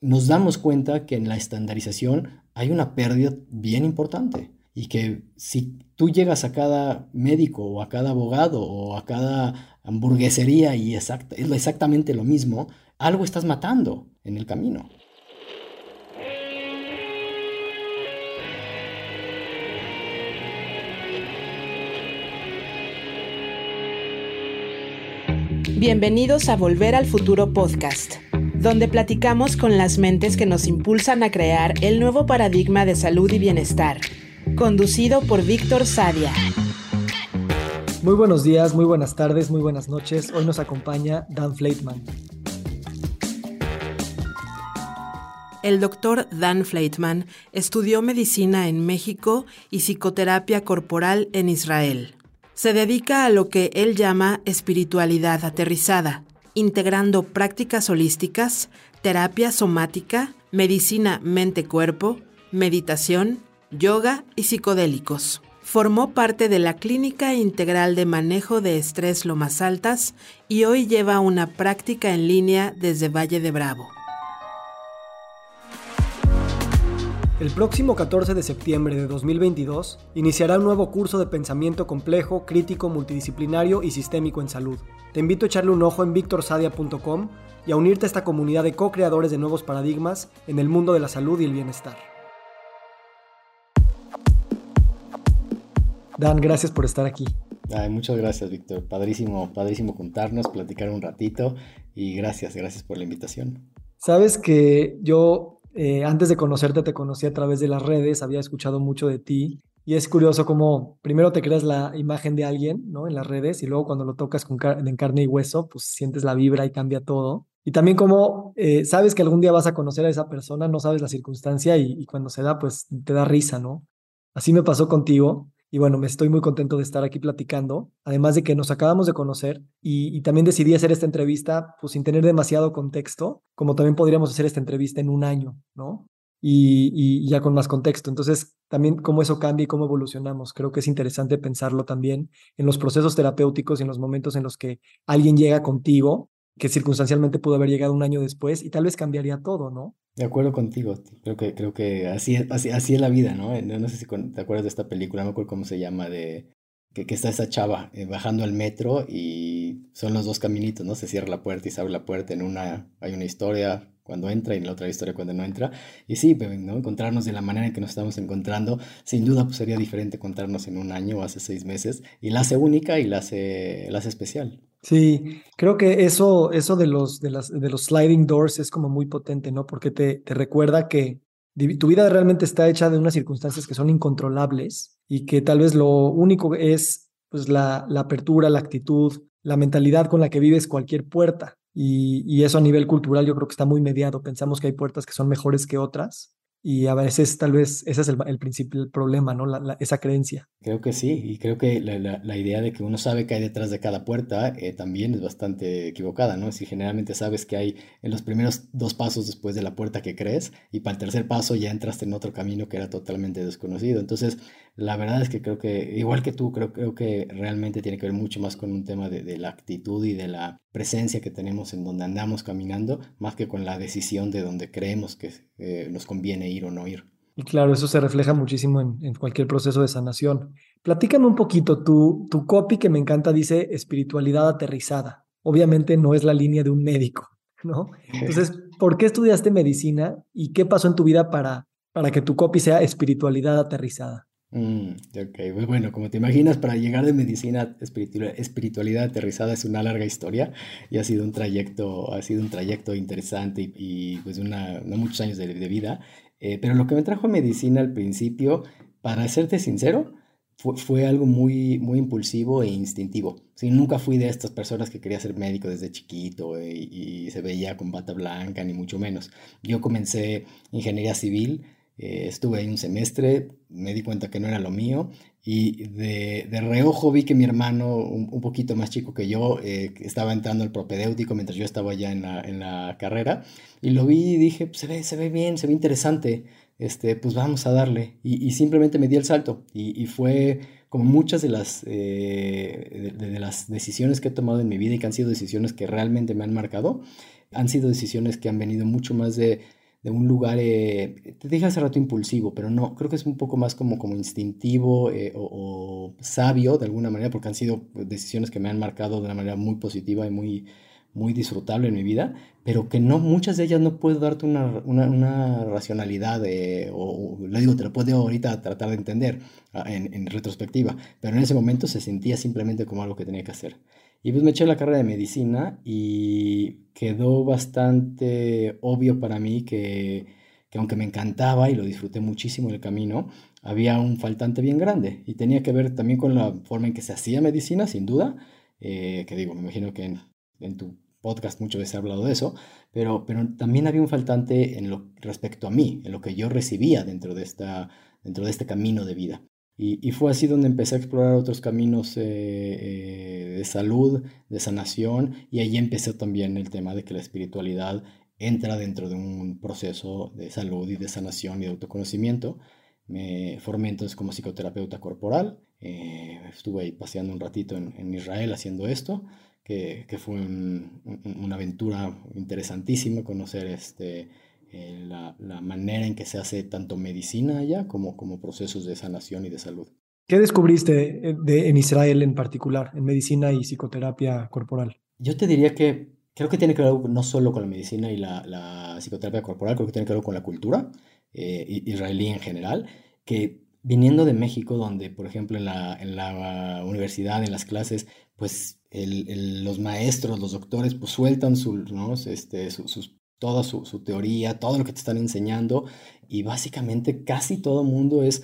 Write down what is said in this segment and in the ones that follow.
nos damos cuenta que en la estandarización hay una pérdida bien importante y que si tú llegas a cada médico o a cada abogado o a cada hamburguesería y es exactamente lo mismo, algo estás matando en el camino. Bienvenidos a Volver al Futuro Podcast, donde platicamos con las mentes que nos impulsan a crear el nuevo paradigma de salud y bienestar, conducido por Víctor Sadia. Muy buenos días, muy buenas tardes, muy buenas noches. Hoy nos acompaña Dan Fleitman. El doctor Dan Fleitman estudió medicina en México y psicoterapia corporal en Israel se dedica a lo que él llama espiritualidad aterrizada, integrando prácticas holísticas, terapia somática, medicina mente-cuerpo, meditación, yoga y psicodélicos. Formó parte de la Clínica Integral de Manejo de Estrés Lomas Altas y hoy lleva una práctica en línea desde Valle de Bravo. El próximo 14 de septiembre de 2022 iniciará un nuevo curso de pensamiento complejo, crítico, multidisciplinario y sistémico en salud. Te invito a echarle un ojo en victorsadia.com y a unirte a esta comunidad de co-creadores de nuevos paradigmas en el mundo de la salud y el bienestar. Dan, gracias por estar aquí. muchas gracias, Víctor. Padrísimo, padrísimo juntarnos, platicar un ratito y gracias, gracias por la invitación. Sabes que yo eh, antes de conocerte te conocí a través de las redes, había escuchado mucho de ti y es curioso cómo primero te creas la imagen de alguien, ¿no? En las redes y luego cuando lo tocas con en carne y hueso, pues sientes la vibra y cambia todo. Y también como eh, sabes que algún día vas a conocer a esa persona, no sabes la circunstancia y, y cuando se da, pues te da risa, ¿no? Así me pasó contigo. Y bueno, me estoy muy contento de estar aquí platicando, además de que nos acabamos de conocer y, también decidí hacer esta entrevista pues sin tener demasiado contexto, como también podríamos hacer esta entrevista en un año, ¿no? Y, y, ya con más contexto. Entonces, también cómo eso cambia y cómo evolucionamos. Creo que es interesante pensarlo también en los procesos terapéuticos y en los momentos en los que alguien llega contigo, que circunstancialmente pudo haber llegado un año después y tal vez cambiaría todo, ¿no? De acuerdo contigo, creo que, creo que así, así, así es la vida, ¿no? ¿no? sé si te acuerdas de esta película, no me acuerdo cómo se llama, de que, que está esa chava eh, bajando al metro y son los dos caminitos, ¿no? Se cierra la puerta y se abre la puerta, en una hay una historia cuando entra y en la otra historia cuando no entra. Y sí, ¿no? encontrarnos de la manera en que nos estamos encontrando, sin duda pues, sería diferente encontrarnos en un año o hace seis meses y la hace única y la hace, la hace especial. Sí, creo que eso, eso de los, de las, de los sliding doors es como muy potente, ¿no? Porque te, te recuerda que tu vida realmente está hecha de unas circunstancias que son incontrolables y que tal vez lo único es pues la, la apertura, la actitud, la mentalidad con la que vives cualquier puerta. Y, eso a nivel cultural yo creo que está muy mediado. Pensamos que hay puertas que son mejores que otras y a veces tal vez ese es el, principal problema, ¿no? Esa creencia. Creo que sí, y creo que la, la, idea de que uno sabe que hay detrás de cada puerta eh, también es bastante equivocada, ¿no? Si generalmente sabes que hay en los primeros dos pasos después de la puerta que crees, y para el tercer paso ya entraste en otro camino que era totalmente desconocido. Entonces, la verdad es que creo que, igual que tú, creo, creo que realmente tiene que ver mucho más con un tema de, de la actitud y de la presencia que tenemos en donde andamos caminando, más que con la decisión de donde creemos que eh, nos conviene ir o no ir. Y claro, eso se refleja muchísimo en, cualquier proceso de sanación. Platícame un poquito, tu, tu copy que me encanta dice espiritualidad aterrizada. Obviamente no es la línea de un médico, ¿no? Entonces, ¿por qué estudiaste medicina y qué pasó en tu vida para, para que tu copy sea espiritualidad aterrizada? Mm, ok, pues bueno, como te imaginas, para llegar de medicina a espiritualidad aterrizada es una larga historia y ha sido un trayecto, ha sido un trayecto interesante y, pues una, no muchos años de, vida. Eh, pero lo que me trajo a medicina al principio, para serte sincero, fue, fue, algo muy, muy impulsivo e instintivo. Sí, nunca fui de estas personas que quería ser médico desde chiquito y, eh, y se veía con bata blanca, ni mucho menos. Yo comencé ingeniería civil eh, estuve ahí un semestre, me di cuenta que no era lo mío y de, de reojo vi que mi hermano, un, poquito más chico que yo, eh, estaba entrando al propedéutico mientras yo estaba ya en la, en la carrera y lo vi y dije, pues, se, ve, se ve bien, se ve interesante, este, pues vamos a darle. Y, y simplemente me di el salto y, y fue como muchas de las, eh, de las decisiones que he tomado en mi vida y que han sido decisiones que realmente me han marcado, han sido decisiones que han venido mucho más de de un lugar, eh, te dije hace rato impulsivo, pero no, creo que es un poco más como, como instintivo eh, o, sabio de alguna manera, porque han sido decisiones que me han marcado de una manera muy positiva y muy, muy disfrutable en mi vida, pero que no, muchas de ellas no puedo darte una, una, racionalidad, o, le digo, te lo puedo ahorita tratar de entender ah, en retrospectiva, pero en ese momento se sentía simplemente como algo que tenía que hacer. Y pues me eché la carrera de medicina y quedó bastante obvio para mí que, que, aunque me encantaba y lo disfruté muchísimo en el camino, había un faltante bien grande. Y tenía que ver también con la forma en que se hacía medicina, sin duda, eh, que digo, me imagino que en, en tu podcast muchas veces he hablado de eso, pero, pero también había un faltante en lo respecto a mí, en lo que yo recibía dentro de, esta, dentro de este camino de vida. Y, fue así donde empecé a explorar otros caminos eh, eh, de salud, de sanación, y ahí empecé también el tema de que la espiritualidad entra dentro de un proceso de salud y de sanación y de autoconocimiento. Me formé entonces como psicoterapeuta corporal, eh, estuve ahí paseando un ratito en, Israel haciendo esto, que, que fue una aventura interesantísima conocer este, eh, la, la, manera en que se hace tanto medicina allá como, como procesos de sanación y de salud. ¿Qué descubriste eh, de, en Israel en particular, en medicina y psicoterapia corporal? Yo te diría que creo que tiene que ver no solo con la medicina y la, la psicoterapia corporal, creo que tiene que ver con la cultura eh, israelí en general, que viniendo de México, donde por ejemplo en la, en la universidad, en las clases, pues el, los maestros, los doctores, pues sueltan su, ¿no? este, sus toda su, teoría, todo lo que te están enseñando y básicamente casi todo mundo es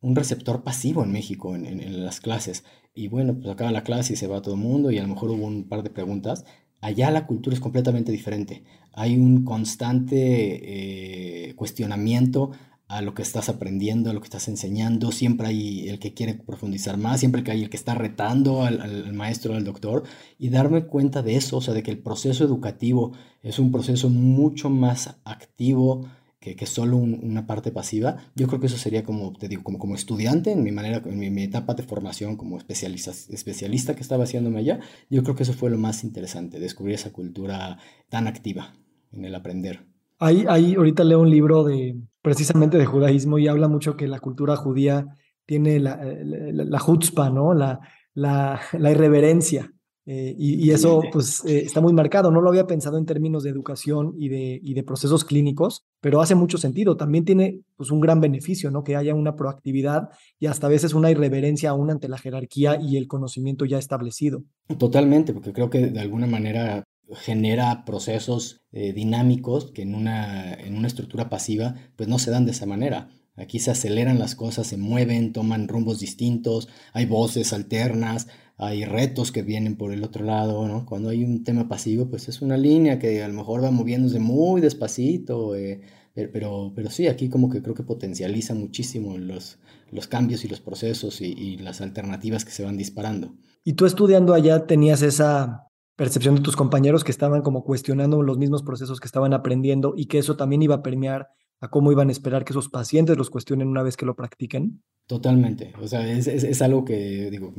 un receptor pasivo en México en, las clases. Y bueno, pues acaba la clase y se va todo el mundo y a lo mejor hubo un par de preguntas. Allá la cultura es completamente diferente. Hay un constante eh, cuestionamiento a lo que estás aprendiendo, a lo que estás enseñando. Siempre hay el que quiere profundizar más, siempre hay el que está retando al, al maestro, al doctor, y darme cuenta de eso, o sea, de que el proceso educativo es un proceso mucho más activo que, que solo una parte pasiva. Yo creo que eso sería como, te digo, como, como estudiante, en mi manera, en mi, etapa de formación como especialista, especialista que estaba haciéndome allá, yo creo que eso fue lo más interesante, descubrir esa cultura tan activa en el aprender. Ahí, ahí ahorita leo un libro de precisamente de judaísmo y habla mucho que la cultura judía tiene la, eh, la, la ¿no? La, la, la irreverencia. Eh, y, eso pues eh, está muy marcado. No lo había pensado en términos de educación y de, y de procesos clínicos, pero hace mucho sentido. También tiene pues un gran beneficio, ¿no? Que haya una proactividad y hasta a veces una irreverencia aún ante la jerarquía y el conocimiento ya establecido. Totalmente, porque creo que de alguna manera genera procesos eh, dinámicos que en una, en una estructura pasiva pues no se dan de esa manera. Aquí se aceleran las cosas, se mueven, toman rumbos distintos, hay voces alternas, hay retos que vienen por el otro lado. Cuando hay un tema pasivo, pues es una línea que a lo mejor va moviéndose muy despacito, eh, pero, pero sí, aquí como que creo que potencializa muchísimo los, los cambios y los procesos y, y las alternativas que se van disparando. Y tú estudiando allá tenías esa percepción de tus compañeros que estaban como cuestionando los mismos procesos que estaban aprendiendo y que eso también iba a permear a cómo iban a esperar que sus pacientes los cuestionen una vez que lo practiquen? Totalmente, o sea, es, es, es, algo que, digo,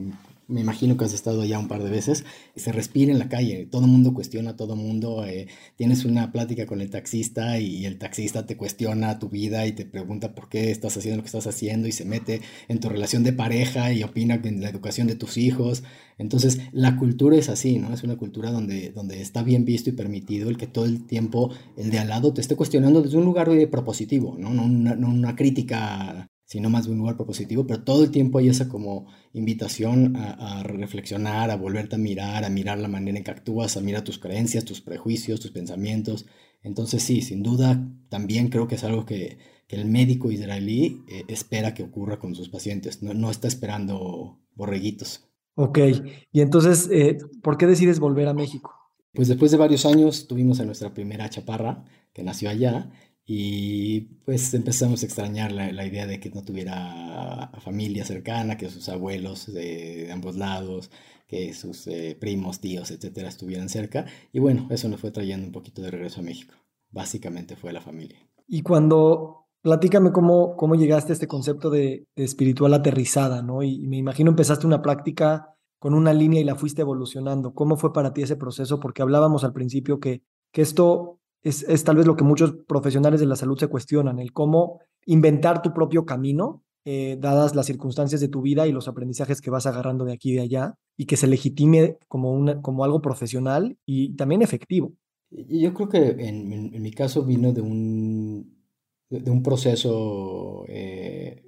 me imagino que has estado allá un par de veces, se respira en la calle, todo mundo cuestiona a todo mundo, eh, tienes una plática con el taxista y el taxista te cuestiona tu vida y te pregunta por qué estás haciendo lo que estás haciendo y se mete en tu relación de pareja y opina en la educación de tus hijos. Entonces, la cultura es así, ¿no? Es una cultura donde, donde está bien visto y permitido el que todo el tiempo el de al lado te esté cuestionando desde un lugar propositivo, ¿no? No no una crítica sino más de un lugar propositivo, pero todo el tiempo hay esa como invitación a, reflexionar, a volverte a mirar, a mirar la manera en que actúas, a mirar tus creencias, tus prejuicios, tus pensamientos. Entonces sí, sin duda, también creo que es algo que, que el médico israelí eh, espera que ocurra con sus pacientes, no, no, está esperando borreguitos. Ok, y entonces, eh, ¿por qué decides volver a México? Pues después de varios años tuvimos a nuestra primera chaparra, que nació allá, y pues empezamos a extrañar la, idea de que no tuviera familia cercana, que sus abuelos de, ambos lados, que sus eh, primos, tíos, etcétera, estuvieran cerca. Y bueno, eso nos fue trayendo un poquito de regreso a México. Básicamente fue la familia. Y cuando, platícame cómo, cómo llegaste a este concepto de, espiritual aterrizada, ¿no? Y, y me imagino empezaste una práctica con una línea y la fuiste evolucionando. ¿Cómo fue para ti ese proceso? Porque hablábamos al principio que, que esto es, es tal vez lo que muchos profesionales de la salud se cuestionan, el cómo inventar tu propio camino eh, dadas las circunstancias de tu vida y los aprendizajes que vas agarrando de aquí y de allá, y que se legitime como, una, como algo profesional y también efectivo. Yo creo que en, en, mi caso vino de un, de un proceso eh,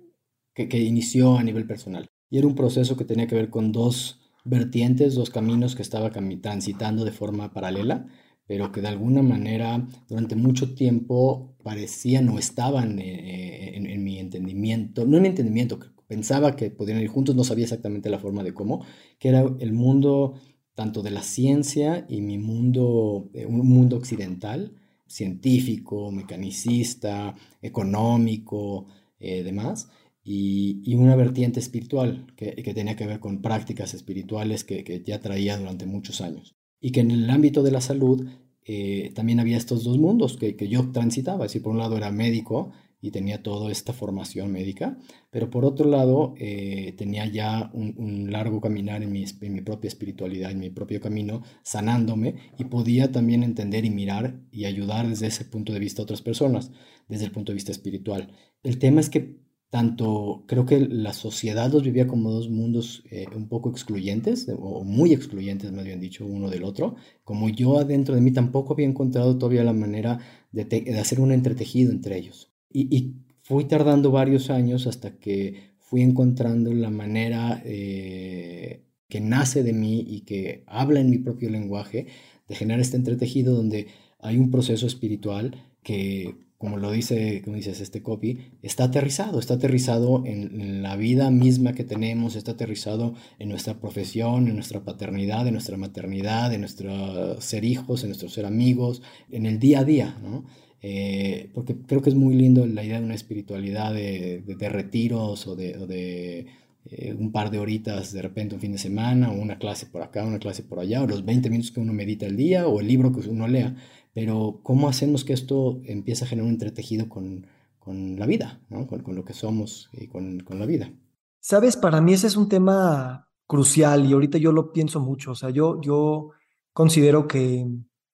que, que, inició a nivel personal. Y era un proceso que tenía que ver con dos vertientes, dos caminos que estaba transitando de forma paralela pero que de alguna manera durante mucho tiempo parecían o estaban eh, en, mi entendimiento, no en mi entendimiento, pensaba que podían ir juntos, no sabía exactamente la forma de cómo, que era el mundo tanto de la ciencia y mi mundo, eh, un mundo occidental, científico, mecanicista, económico, eh, demás, y, una vertiente espiritual que, que, tenía que ver con prácticas espirituales que, que ya traía durante muchos años y que en el ámbito de la salud eh, también había estos dos mundos que, que, yo transitaba. Es decir, por un lado era médico y tenía toda esta formación médica, pero por otro lado eh, tenía ya un, largo caminar en mi, en mi, propia espiritualidad, en mi propio camino, sanándome y podía también entender y mirar y ayudar desde ese punto de vista a otras personas, desde el punto de vista espiritual. El tema es que tanto creo que la sociedad los vivía como dos mundos eh, un poco excluyentes, o muy excluyentes más bien dicho, uno del otro, como yo adentro de mí tampoco había encontrado todavía la manera de, hacer un entretejido entre ellos. Y, fui tardando varios años hasta que fui encontrando la manera eh, que nace de mí y que habla en mi propio lenguaje de generar este entretejido donde hay un proceso espiritual que como lo dice, como dices, este copy, está aterrizado, está aterrizado en, la vida misma que tenemos, está aterrizado en nuestra profesión, en nuestra paternidad, en nuestra maternidad, en nuestro ser hijos, en nuestro ser amigos, en el día a día, ¿no? Eh, porque creo que es muy lindo la idea de una espiritualidad de, de, retiros o de, de eh, un par de horitas de repente un fin de semana, o una clase por acá, una clase por allá, o los 20 minutos que uno medita al día, o el libro que uno lea pero ¿cómo hacemos que esto empiece a generar un entretejido con, con la vida, ¿no? con, con, lo que somos y con, con, la vida? Sabes, para mí ese es un tema crucial y ahorita yo lo pienso mucho. O sea, yo, yo considero que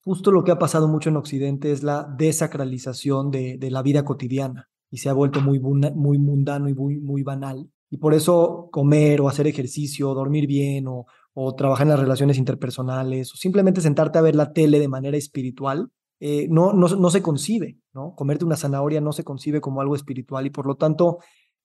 justo lo que ha pasado mucho en Occidente es la desacralización de, de la vida cotidiana y se ha vuelto muy, muy mundano y muy, muy banal. Y por eso comer o hacer ejercicio, dormir bien o, o trabajar en las relaciones interpersonales, o simplemente sentarte a ver la tele de manera espiritual, eh, no, no, no se concibe, ¿no? Comerte una zanahoria no se concibe como algo espiritual y por lo tanto,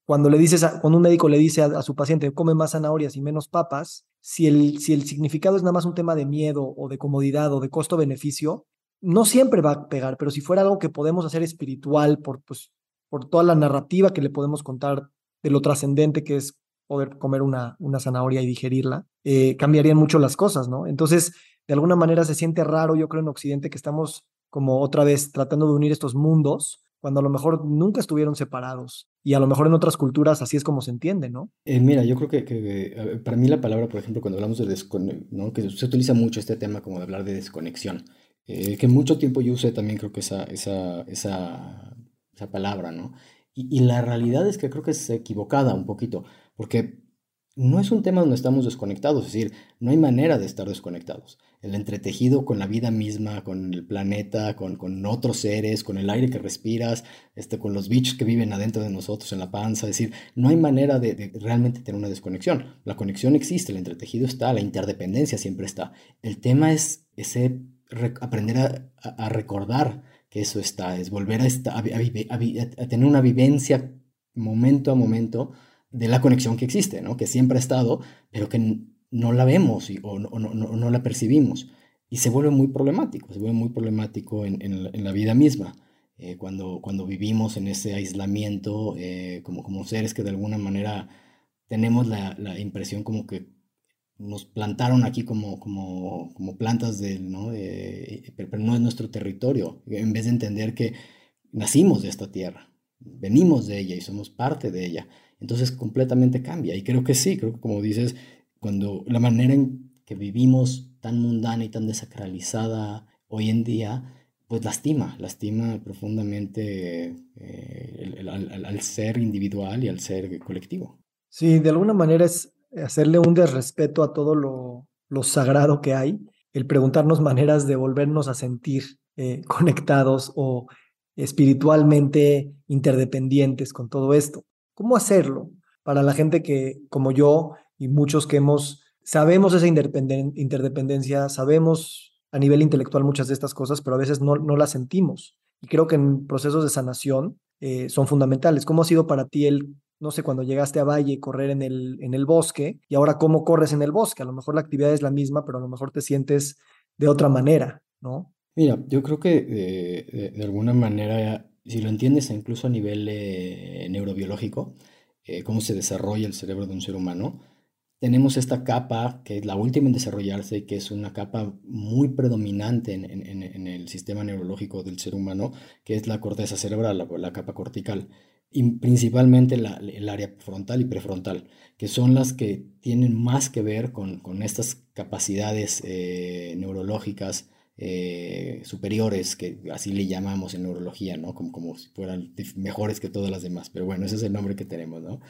cuando le dices, cuando un médico le dice a, su paciente, come más zanahorias y menos papas, si el, si el significado es nada más un tema de miedo o de comodidad o de costo-beneficio, no siempre va a pegar, pero si fuera algo que podemos hacer espiritual por, pues, por toda la narrativa que le podemos contar de lo trascendente que es poder comer una, una zanahoria y digerirla, eh, cambiarían mucho las cosas, ¿no? Entonces, de alguna manera se siente raro, yo creo, en Occidente que estamos como otra vez tratando de unir estos mundos, cuando a lo mejor nunca estuvieron separados. Y a lo mejor en otras culturas así es como se entiende, ¿no? Eh, mira, yo creo que, que, para mí la palabra, por ejemplo, cuando hablamos de desconexión, ¿no? que se utiliza mucho este tema como de hablar de desconexión, eh, que mucho tiempo yo usé también creo que esa, esa, esa, esa palabra, ¿no? Y, y, la realidad es que creo que es equivocada un poquito, porque no es un tema donde estamos desconectados, es decir, no hay manera de estar desconectados. El entretejido con la vida misma, con el planeta, con, con otros seres, con el aire que respiras, este, con los bichos que viven adentro de nosotros en la panza, es decir, no hay manera de, realmente tener una desconexión. La conexión existe, el entretejido está, la interdependencia siempre está. El tema es ese aprender a, a, recordar que eso está, es volver a, a tener una vivencia momento a momento de la conexión que existe, ¿no? que siempre ha estado, pero que no la vemos y, o, no, no, no, la percibimos. Y se vuelve muy problemático, se vuelve muy problemático en, en, la vida misma, eh, cuando, cuando vivimos en ese aislamiento eh, como, como seres que de alguna manera tenemos la, la, impresión como que nos plantaron aquí como, como, como plantas de, ¿no? Pero no es nuestro territorio, en vez de entender que nacimos de esta tierra, venimos de ella y somos parte de ella. Entonces completamente cambia. Y creo que sí, creo que como dices, cuando la manera en que vivimos tan mundana y tan desacralizada hoy en día, pues lastima, lastima profundamente eh, al, ser individual y al ser colectivo. Sí, de alguna manera es hacerle un desrespeto a todo lo, lo sagrado que hay, el preguntarnos maneras de volvernos a sentir eh, conectados o espiritualmente interdependientes con todo esto. ¿Cómo hacerlo para la gente que, como yo y muchos que hemos, sabemos esa interdependencia, sabemos a nivel intelectual muchas de estas cosas, pero a veces no, no las sentimos? Y creo que en procesos de sanación eh, son fundamentales. ¿Cómo ha sido para ti el, no sé, cuando llegaste a Valle, correr en el, en el bosque y ahora cómo corres en el bosque? A lo mejor la actividad es la misma, pero a lo mejor te sientes de otra manera, ¿no? Mira, yo creo que de, alguna manera, si lo entiendes incluso a nivel eh, neurobiológico, eh, cómo se desarrolla el cerebro de un ser humano, tenemos esta capa que es la última en desarrollarse que es una capa muy predominante en, el sistema neurológico del ser humano, que es la corteza cerebral, la, capa cortical, y principalmente el área frontal y prefrontal, que son las que tienen más que ver con, estas capacidades eh, neurológicas eh, superiores, que así le llamamos en neurología, ¿no? Como, como si fueran mejores que todas las demás, pero bueno, ese es el nombre que tenemos, ¿no?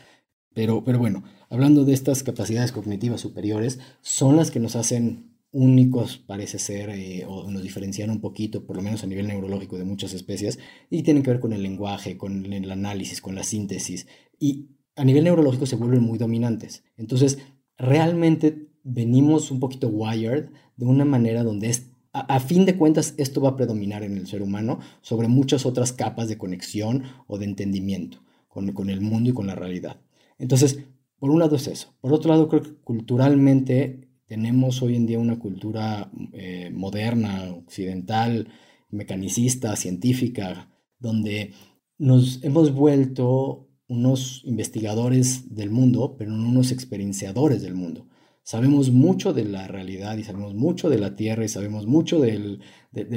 Pero, pero bueno, hablando de estas capacidades cognitivas superiores, son las que nos hacen únicos, parece ser, eh, o nos diferencian un poquito, por lo menos a nivel neurológico, de muchas especies, y tienen que ver con el lenguaje, con el análisis, con la síntesis, y a nivel neurológico se vuelven muy dominantes. Entonces, realmente venimos un poquito wired de una manera donde es a, fin de cuentas, esto va a predominar en el ser humano sobre muchas otras capas de conexión o de entendimiento con, el mundo y con la realidad. Entonces, por un lado es eso. Por otro lado, creo que culturalmente tenemos hoy en día una cultura eh, moderna, occidental, mecanicista, científica, donde nos hemos vuelto unos investigadores del mundo, pero no unos experienciadores del mundo. Sabemos mucho de la realidad y sabemos mucho de la Tierra y sabemos mucho del,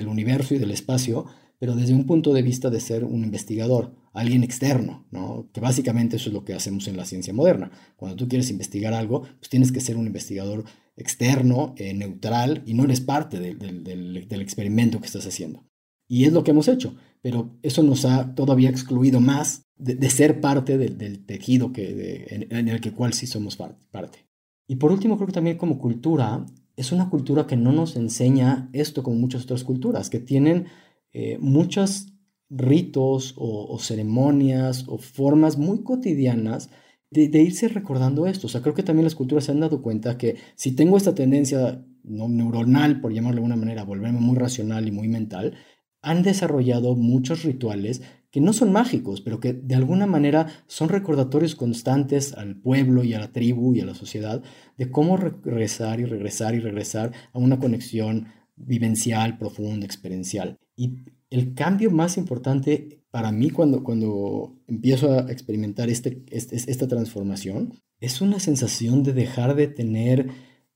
universo y del espacio, pero desde un punto de vista de ser un investigador, alguien externo, ¿no? que básicamente eso es lo que hacemos en la ciencia moderna. Cuando tú quieres investigar algo, pues tienes que ser un investigador externo, eh, neutral, y no eres parte del, experimento que estás haciendo. Y es lo que hemos hecho, pero eso nos ha todavía excluido más de, ser parte del, tejido que, en, el que cual sí somos parte. Y por último, creo que también como cultura, es una cultura que no nos enseña esto como muchas otras culturas, que tienen eh, muchos ritos o, ceremonias o formas muy cotidianas de, irse recordando esto. O sea, creo que también las culturas se han dado cuenta que si tengo esta tendencia no neuronal, por llamarlo de alguna manera, volverme muy racional y muy mental, han desarrollado muchos rituales que no son mágicos, pero que de alguna manera son recordatorios constantes al pueblo y a la tribu y a la sociedad de cómo regresar y regresar y regresar a una conexión vivencial, profunda, experiencial. Y el cambio más importante para mí cuando, cuando empiezo a experimentar este, este, esta transformación es una sensación de dejar de tener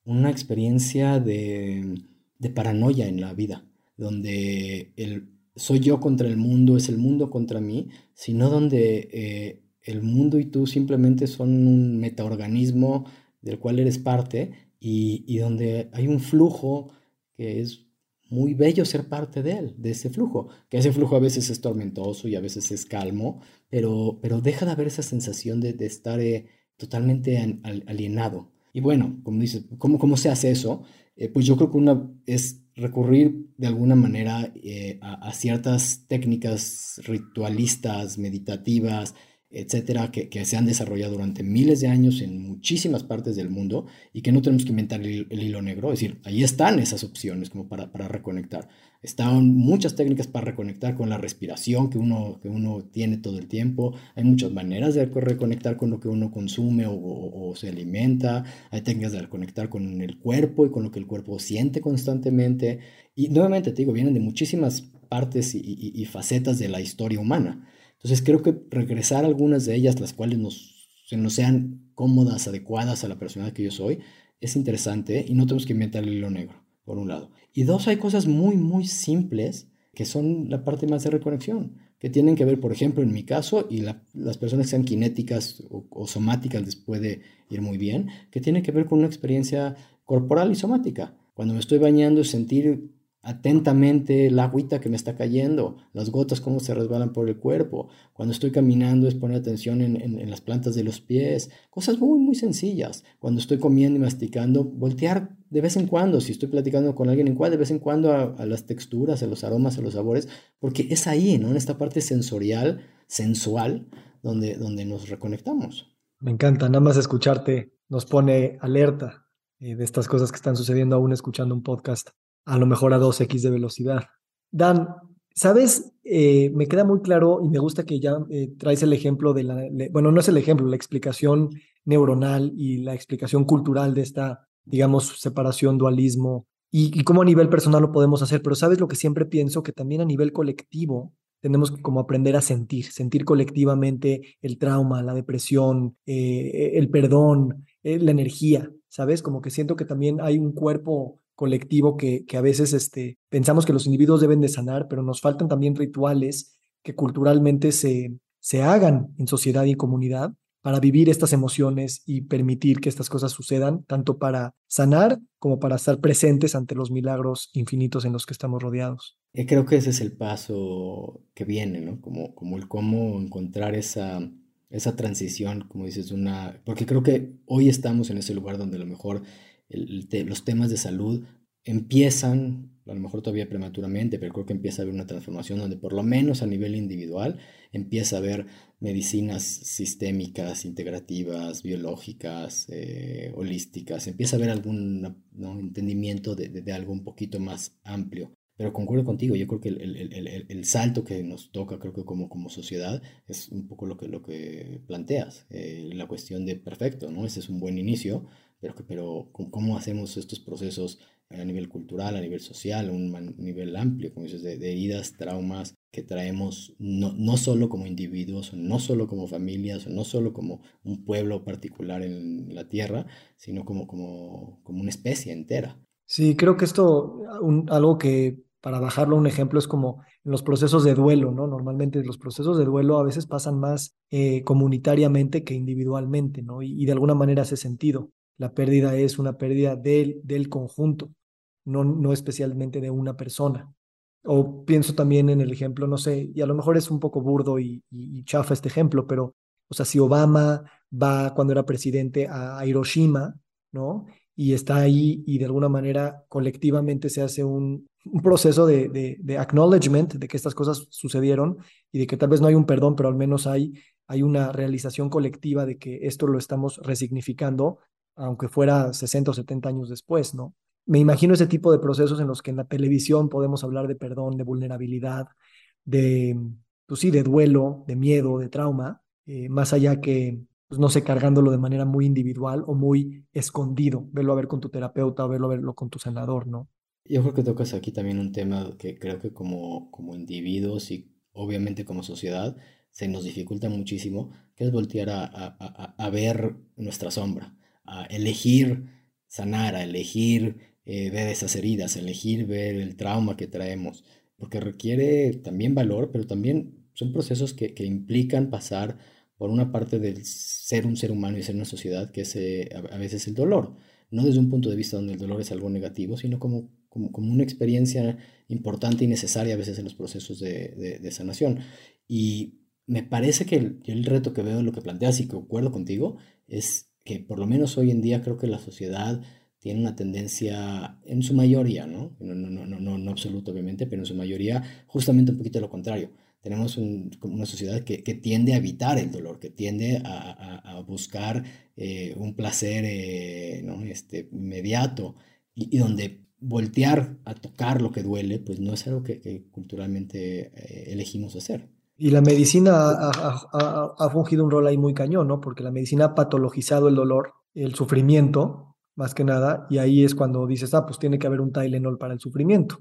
una experiencia de, de paranoia en la vida, donde el, soy yo contra el mundo, es el mundo contra mí, sino donde eh, el mundo y tú simplemente son un metaorganismo del cual eres parte y, donde hay un flujo que es muy bello ser parte de él, de ese flujo, que ese flujo a veces es tormentoso y a veces es calmo, pero, pero deja de haber esa sensación de, estar eh, totalmente alienado. Y bueno, como dices, ¿cómo, cómo se hace eso? Eh, pues yo creo que una es recurrir de alguna manera eh, a, ciertas técnicas ritualistas, meditativas, etcétera, que, se han desarrollado durante miles de años en muchísimas partes del mundo y que no tenemos que inventar el, hilo negro. Es decir, ahí están esas opciones como para, para, reconectar. Están muchas técnicas para reconectar con la respiración que uno, que uno tiene todo el tiempo. Hay muchas maneras de reconectar con lo que uno consume o, se alimenta. Hay técnicas de reconectar con el cuerpo y con lo que el cuerpo siente constantemente. Y nuevamente te digo, vienen de muchísimas partes y, y facetas de la historia humana. Entonces creo que regresar a algunas de ellas, las cuales nos, nos sean cómodas, adecuadas a la personalidad que yo soy, es interesante y no tenemos que inventar el hilo negro, por un lado. Y dos, hay cosas muy, muy simples que son la parte más de reconexión, que tienen que ver, por ejemplo, en mi caso, y las personas que sean kinéticas o, o, somáticas les puede ir muy bien, que tiene que ver con una experiencia corporal y somática. Cuando me estoy bañando, sentir atentamente la agüita que me está cayendo, las gotas cómo se resbalan por el cuerpo. Cuando estoy caminando es poner atención en, las plantas de los pies, cosas muy, muy sencillas. Cuando estoy comiendo y masticando, voltear de vez en cuando, si estoy platicando con alguien, en cuál de vez en cuando a, las texturas, a los aromas, a los sabores, porque es ahí, ¿no? En esta parte sensorial, sensual, donde, donde nos reconectamos. Me encanta, nada más escucharte nos pone alerta eh, de estas cosas que están sucediendo aún escuchando un podcast a lo mejor a 2x de velocidad. Dan, ¿sabes? Eh, me queda muy claro y me gusta que ya eh, traes el ejemplo de la, bueno, no es el ejemplo, la explicación neuronal y la explicación cultural de esta, digamos, separación, dualismo y, y cómo a nivel personal lo podemos hacer, pero sabes lo que siempre pienso, que también a nivel colectivo tenemos que como aprender a sentir, sentir colectivamente el trauma, la depresión, eh, el perdón, la energía, ¿sabes? Como que siento que también hay un cuerpo colectivo que, que a veces este, pensamos que los individuos deben de sanar, pero nos faltan también rituales que culturalmente se, se hagan en sociedad y comunidad para vivir estas emociones y permitir que estas cosas sucedan, tanto para sanar como para estar presentes ante los milagros infinitos en los que estamos rodeados. Creo que ese es el paso que viene, ¿no? Como, como el cómo encontrar esa, esa transición, como dices, una... Porque creo que hoy estamos en ese lugar donde a lo mejor los temas de salud empiezan, a lo mejor todavía prematuramente, pero creo que empieza a haber una transformación donde por lo menos a nivel individual empieza a haber medicinas sistémicas, integrativas, biológicas, eh, holísticas, empieza a haber algún entendimiento de, de, algo un poquito más amplio. Pero concuerdo contigo, yo creo que el, el, el, salto que nos toca, creo que como, como sociedad, es un poco lo que, lo que planteas, eh, la cuestión de perfecto, ¿no? Ese es un buen inicio, pero, pero ¿cómo hacemos estos procesos a nivel cultural, a nivel social, a un nivel amplio, como dices, de, heridas, traumas que traemos no, no solo como individuos, no solo como familias, no solo como un pueblo particular en la tierra, sino como, como, como una especie entera. Sí, creo que esto, algo que para bajarlo un ejemplo, es como en los procesos de duelo, ¿no? Normalmente los procesos de duelo a veces pasan más eh, comunitariamente que individualmente, ¿no? Y, de alguna manera hace sentido. La pérdida es una pérdida del, del conjunto, no, no especialmente de una persona. O pienso también en el ejemplo, no sé, y a lo mejor es un poco burdo y, y, chafa este ejemplo, pero, o sea, si Obama va cuando era presidente a Hiroshima, ¿no? y está ahí y de alguna manera colectivamente se hace un, un proceso de, de, acknowledgement de que estas cosas sucedieron y de que tal vez no hay un perdón, pero al menos hay, hay una realización colectiva de que esto lo estamos resignificando, aunque fuera 60 o 70 años después, ¿no? Me imagino ese tipo de procesos en los que en la televisión podemos hablar de perdón, de vulnerabilidad, de, pues sí, de duelo, de miedo, de trauma, eh, más allá que, pues no sé, cargándolo de manera muy individual o muy escondido, verlo a ver con tu terapeuta o verlo a verlo con tu sanador, ¿no? Yo creo que tocas aquí también un tema que creo que como, como individuos y obviamente como sociedad se nos dificulta muchísimo, que es voltear a, a, a, ver nuestra sombra, a elegir sanar, a elegir eh, ver esas heridas, elegir ver el trauma que traemos, porque requiere también valor, pero también son procesos que, que implican pasar por una parte del ser un ser humano y ser una sociedad, que es eh, a veces el dolor, no desde un punto de vista donde el dolor es algo negativo, sino como como, una experiencia importante y necesaria a veces en los procesos de, de, sanación. Y me parece que el, reto que veo en lo que planteas y que concuerdo contigo es que por lo menos hoy en día creo que la sociedad tiene una tendencia, en su mayoría, ¿no? No, no, no, no, no absoluto obviamente, pero en su mayoría justamente un poquito lo contrario. Tenemos una sociedad que, que, tiende a evitar el dolor, que tiende a, a, buscar eh, un placer eh, ¿no? este, inmediato y, donde voltear a tocar lo que duele, pues no es algo que, culturalmente eh, elegimos hacer. Y la medicina ha, fungido un rol ahí muy cañón, ¿no? Porque la medicina ha patologizado el dolor, el sufrimiento, más que nada, y ahí es cuando dices, ah, pues tiene que haber un Tylenol para el sufrimiento.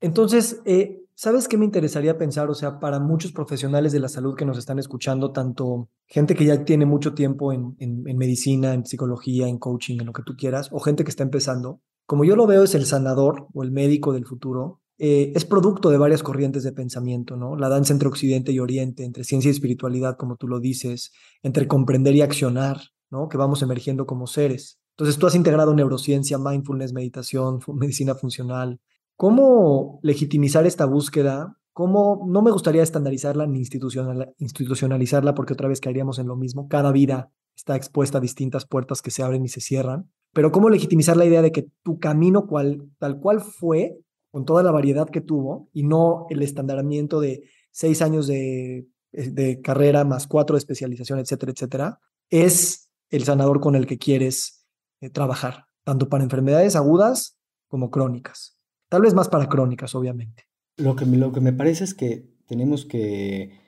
Entonces, eh, ¿sabes qué me interesaría pensar? O sea, para muchos profesionales de la salud que nos están escuchando, tanto gente que ya tiene mucho tiempo en, en medicina, en psicología, en coaching, en lo que tú quieras, o gente que está empezando, como yo lo veo, es el sanador o el médico del futuro. Eh, es producto de varias corrientes de pensamiento, ¿no? La danza entre Occidente y Oriente, entre ciencia y espiritualidad, como tú lo dices, entre comprender y accionar, ¿no? Que vamos emergiendo como seres. Entonces tú has integrado neurociencia, mindfulness, meditación, medicina funcional, ¿Cómo legitimizar esta búsqueda? ¿Cómo no me gustaría estandarizarla ni institucionalizarla porque otra vez caeríamos en lo mismo? Cada vida está expuesta a distintas puertas que se abren y se cierran. Pero ¿cómo legitimizar la idea de que tu camino cual, tal cual fue, con toda la variedad que tuvo, y no el estandaramiento de seis años de, de carrera más cuatro de especialización, etcétera, etcétera, es el sanador con el que quieres eh, trabajar, tanto para enfermedades agudas como crónicas. Tal vez más para crónicas, obviamente. Lo que, lo que me parece es que tenemos que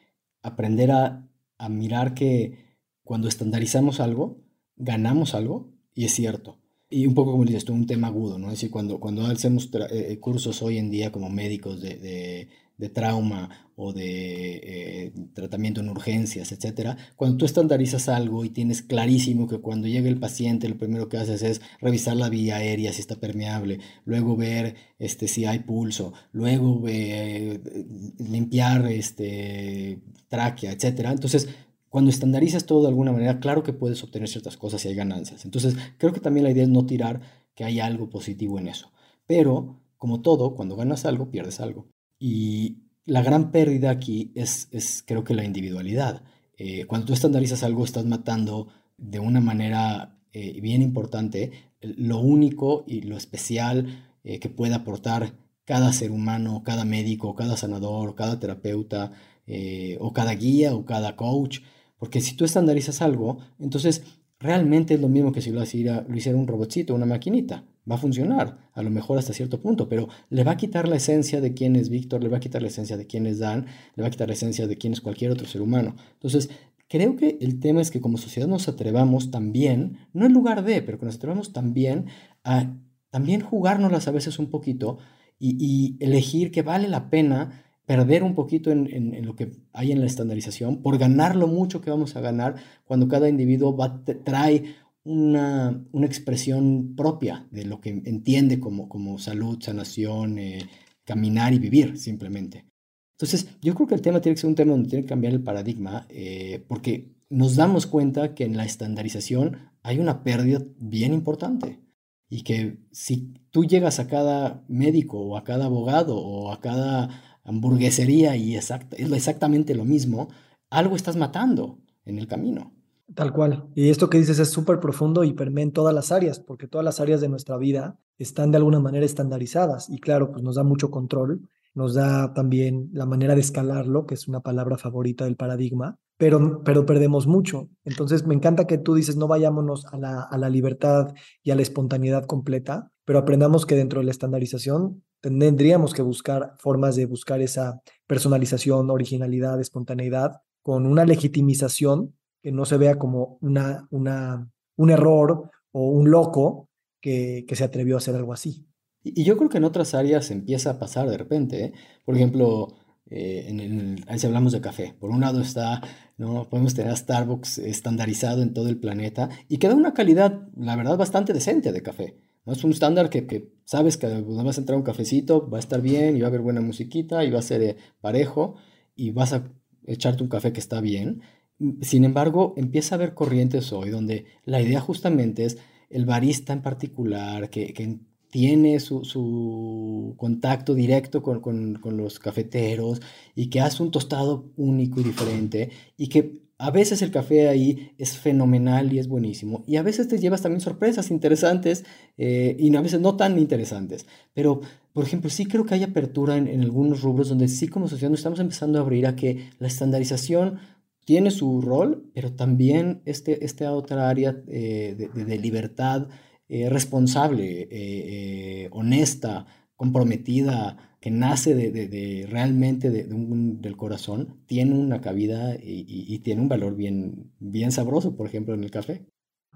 aprender a, a mirar que cuando estandarizamos algo, ganamos algo, y es cierto. Y un poco como dices tú, un tema agudo, ¿no? Es decir, cuando, cuando hacemos eh, eh, cursos hoy en día como médicos de, de, trauma o de eh, tratamiento en urgencias, etcétera, cuando tú estandarizas algo y tienes clarísimo que cuando llega el paciente lo primero que haces es revisar la vía aérea si está permeable, luego ver este, si hay pulso, luego limpiar este, tráquea, etcétera. Entonces, cuando estandarizas todo de alguna manera, claro que puedes obtener ciertas cosas y hay ganancias. Entonces, creo que también la idea es no tirar que hay algo positivo en eso. Pero, como todo, cuando ganas algo, pierdes algo. Y la gran pérdida aquí es, es creo que la individualidad. Eh, cuando tú estandarizas algo, estás matando de una manera eh, bien importante lo único y lo especial eh, que puede aportar cada ser humano, cada médico, cada sanador, cada terapeuta, o cada guía, o cada coach. Porque si tú estandarizas algo, entonces realmente es lo mismo que si lo hiciera, lo hiciera un robotcito, una maquinita. Va a funcionar, a lo mejor hasta cierto punto, pero le va a quitar la esencia de quién es Víctor, le va a quitar la esencia de quién es Dan, le va a quitar la esencia de quién es cualquier otro ser humano. Entonces, creo que el tema es que como sociedad nos atrevamos también, no en lugar de, pero que nos atrevamos también a también jugárnoslas a veces un poquito y, y elegir que vale la pena perder un poquito en, lo que hay en la estandarización, por ganar lo mucho que vamos a ganar cuando cada individuo va, trae una, expresión propia de lo que entiende como, como salud, sanación, eh, caminar y vivir simplemente. Entonces, yo creo que el tema tiene que ser un tema donde tiene que cambiar el paradigma, eh, porque nos damos cuenta que en la estandarización hay una pérdida bien importante y que si tú llegas a cada médico o a cada abogado o a cada hamburguesería y es exactamente lo mismo, algo estás matando en el camino. Tal cual. Y esto que dices es súper profundo y permea en todas las áreas, porque todas las áreas de nuestra vida están de alguna manera estandarizadas y claro, pues nos da mucho control, nos da también la manera de escalarlo, que es una palabra favorita del paradigma, pero, pero perdemos mucho. Entonces me encanta que tú dices no vayámonos a la, a la libertad y a la espontaneidad completa, pero aprendamos que dentro de la estandarización tendríamos que buscar formas de buscar esa personalización, originalidad, espontaneidad, con una legitimización que no se vea como una, una, un error o un loco que, que se atrevió a hacer algo así. Y, yo creo que en otras áreas empieza a pasar de repente. ¿eh? Por ejemplo, eh, en el, ahí hablamos de café. Por un lado está, ¿no? podemos tener a Starbucks estandarizado en todo el planeta y queda una calidad, la verdad, bastante decente de café. ¿No? Es un estándar que, que, sabes que vas a entrar un cafecito va a estar bien y va a haber buena musiquita y va a ser eh, parejo y vas a echarte un café que está bien. Sin embargo, empieza a haber corrientes hoy donde la idea justamente es el barista en particular, que, que tiene su, su, contacto directo con, con, con, los cafeteros y que hace un tostado único y diferente y que a veces el café ahí es fenomenal y es buenísimo. Y a veces te llevas también sorpresas interesantes eh, y a veces no tan interesantes. Pero, por ejemplo, sí creo que hay apertura en, algunos rubros donde sí como sociedad nos estamos empezando a abrir a que la estandarización tiene su rol, pero también este, esta otra área eh, de, de, libertad eh, responsable, honesta, comprometida, que nace de, realmente de, del corazón, tiene una cabida y, tiene un valor bien, bien sabroso, por ejemplo, en el café.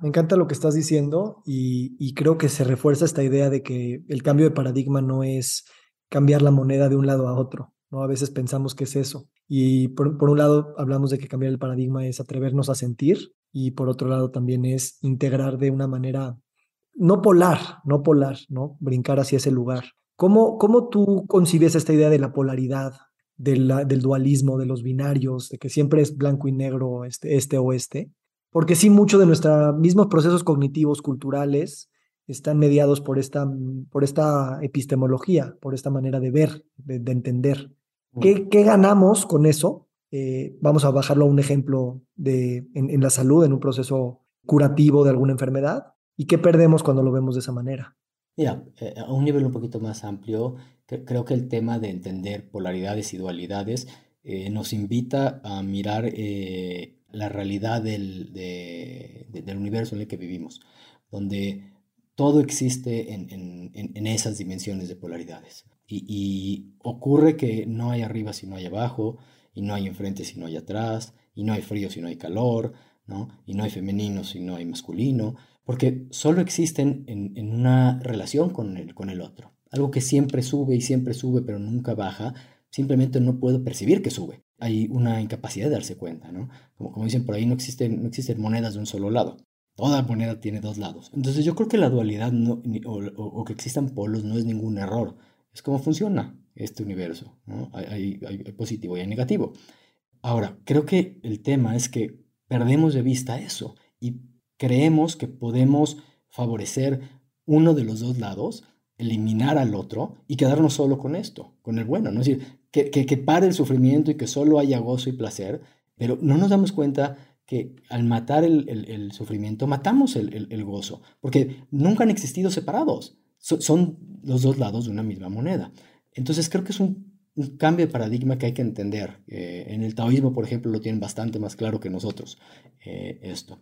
Me encanta lo que estás diciendo y, creo que se refuerza esta idea de que el cambio de paradigma no es cambiar la moneda de un lado a otro, ¿no? A veces pensamos que es eso. Y por, por un lado hablamos de que cambiar el paradigma es atrevernos a sentir y por otro lado también es integrar de una manera no polar, no polar, ¿no? Brincar hacia ese lugar. ¿Cómo, cómo tú concibes esta idea de la polaridad, del dualismo, de los binarios, de que siempre es blanco y negro, este, este oeste? Porque sí, mucho de nuestros mismos procesos cognitivos, culturales, están mediados por esta, por esta epistemología, por esta manera de ver, de, entender. ¿Qué, ¿Qué, ganamos con eso? Eh, vamos a bajarlo a un ejemplo de, en, la salud, en un proceso curativo de alguna enfermedad. ¿Y qué perdemos cuando lo vemos de esa manera? Mira, eh, a un nivel un poquito más amplio, creo que el tema de entender polaridades y dualidades eh, nos invita a mirar la realidad del, del, universo en el que vivimos, donde todo existe en, en, esas dimensiones de polaridades. Y, y, ocurre que no hay arriba si no hay abajo, y no hay enfrente si no hay atrás, y no hay frío si no hay calor, ¿no? y no hay femenino si no hay masculino, porque solo existen en, en una relación con el, con el otro. Algo que siempre sube y siempre sube, pero nunca baja, simplemente no puedo percibir que sube. Hay una incapacidad de darse cuenta, ¿no? Como, como dicen por ahí, no existen, no existen monedas de un solo lado. Toda moneda tiene dos lados. Entonces yo creo que la dualidad o, que existan polos no es ningún error. Es como funciona este universo. ¿no? Hay, hay, positivo y hay negativo. Ahora, creo que el tema es que perdemos de vista eso y creemos que podemos favorecer uno de los dos lados, eliminar al otro y quedarnos solo con esto, con el bueno. ¿no? Es decir, que, que, que pare el sufrimiento y que solo haya gozo y placer, pero no nos damos cuenta que al matar el, sufrimiento matamos el, gozo, porque nunca han existido separados, son los dos lados de una misma moneda. Entonces creo que es un, cambio de paradigma que hay que entender. Eh, en el taoísmo, por ejemplo, lo tienen bastante más claro que nosotros eh, esto.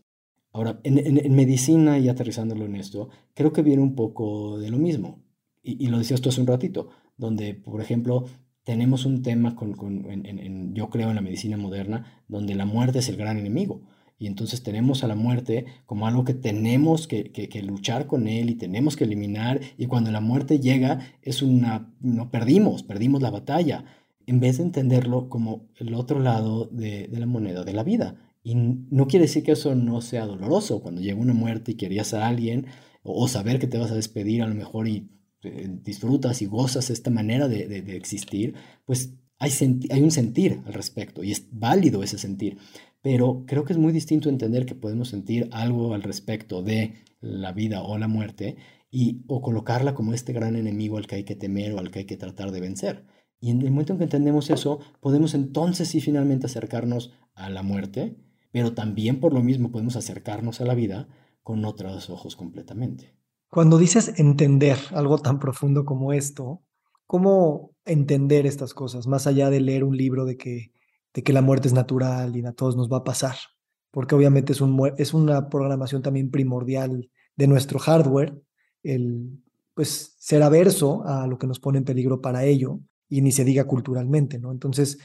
Ahora, en, medicina y aterrizándolo en esto, creo que viene un poco de lo mismo. Y, lo decías tú hace un ratito, donde, por ejemplo, tenemos un tema con, en, yo creo en la medicina moderna, donde la muerte es el gran enemigo. Y entonces tenemos a la muerte como algo que tenemos que, luchar con él y tenemos que eliminar. Y cuando la muerte llega, es una, no perdimos, perdimos la batalla. En vez de entenderlo como el otro lado de la moneda de la vida. Y no quiere decir que eso no sea doloroso. Cuando llega una muerte y querías a alguien, o saber que te vas a despedir a lo mejor y eh, disfrutas y gozas esta manera de, de, existir, pues hay, hay un sentir al respecto y es válido ese sentir. Pero creo que es muy distinto entender que podemos sentir algo al respecto de la vida o la muerte y o colocarla como este gran enemigo al que hay que temer o al que hay que tratar de vencer. Y en el momento en que entendemos eso, podemos entonces sí finalmente acercarnos a la muerte, pero también por lo mismo podemos acercarnos a la vida con otros ojos completamente. Cuando dices entender algo tan profundo como esto, ¿cómo entender estas cosas más allá de leer un libro de que, de que la muerte es natural y a todos nos va a pasar? Porque obviamente es, un, es una programación también primordial de nuestro hardware, el pues ser averso a lo que nos pone en peligro para ello y ni se diga culturalmente, ¿no? Entonces,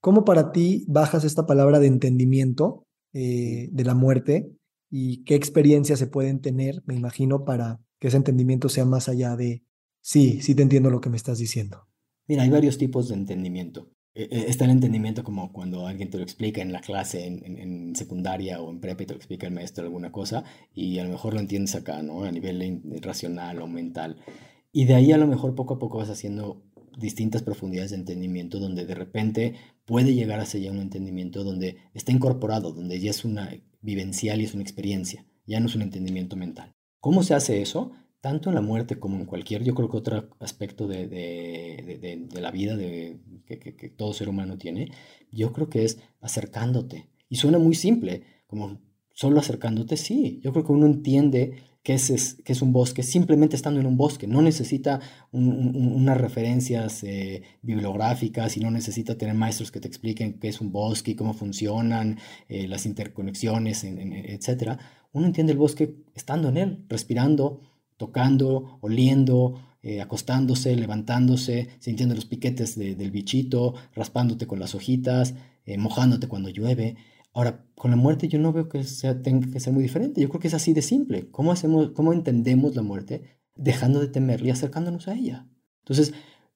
¿cómo para ti bajas esta palabra de entendimiento eh, de la muerte y qué experiencias se pueden tener, me imagino, para que ese entendimiento sea más allá de, sí, sí te entiendo lo que me estás diciendo. Mira, hay varios tipos de entendimiento. E, e, está el entendimiento como cuando alguien te lo explica en la clase, en, secundaria o en prepa y te lo explica el maestro alguna cosa y a lo mejor lo entiendes acá, ¿no? A nivel racional o mental. Y de ahí a lo mejor poco a poco vas haciendo distintas profundidades de entendimiento donde de repente puede llegar hacia ya un entendimiento donde está incorporado, donde ya es una vivencial y es una experiencia, ya no es un entendimiento mental. ¿Cómo se hace eso? Tanto en la muerte como en cualquier, yo creo que otro aspecto de, de, la vida de, que, que, todo ser humano tiene, yo creo que es acercándote. Y suena muy simple, como solo acercándote, sí. Yo creo que uno entiende que es, que es un bosque simplemente estando en un bosque. No necesita unas referencias eh, bibliográficas y no necesita tener maestros que te expliquen qué es un bosque y cómo funcionan eh, las interconexiones, etc uno entiende el bosque estando en él, respirando, tocando, oliendo, eh, acostándose, levantándose, sintiendo los piquetes del bichito, raspándote con las hojitas, mojándote cuando llueve. Ahora, con la muerte yo no veo que sea, tenga que ser muy diferente. Yo creo que es así de simple. ¿Cómo, hacemos, cómo entendemos la muerte? Dejando de temerla y acercándonos a ella. Entonces,